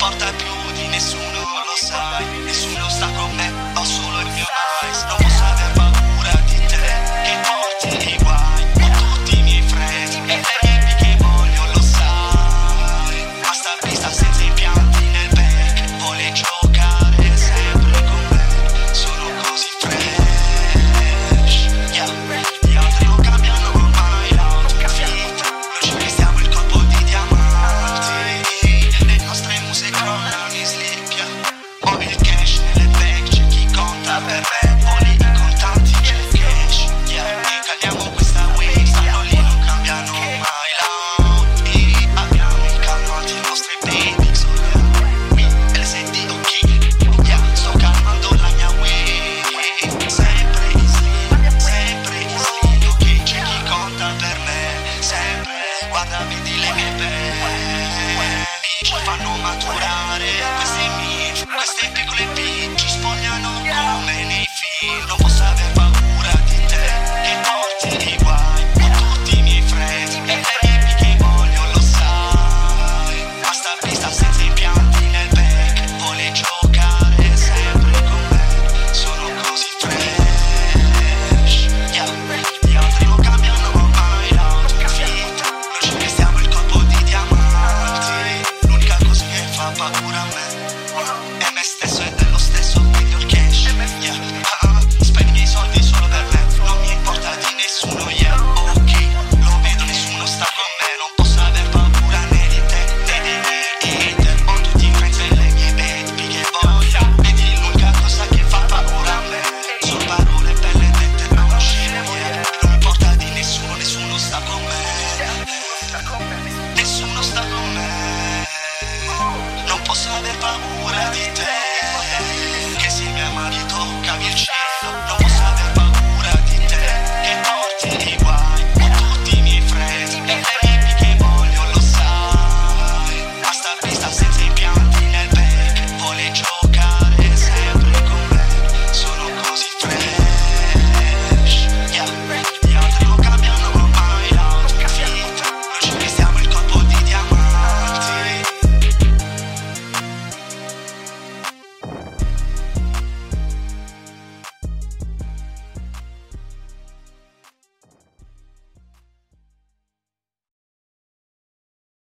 importa più di nessuno, lo sai, nessuno sta con me. Le mie pelle Mi fanno maturare questi miei, questi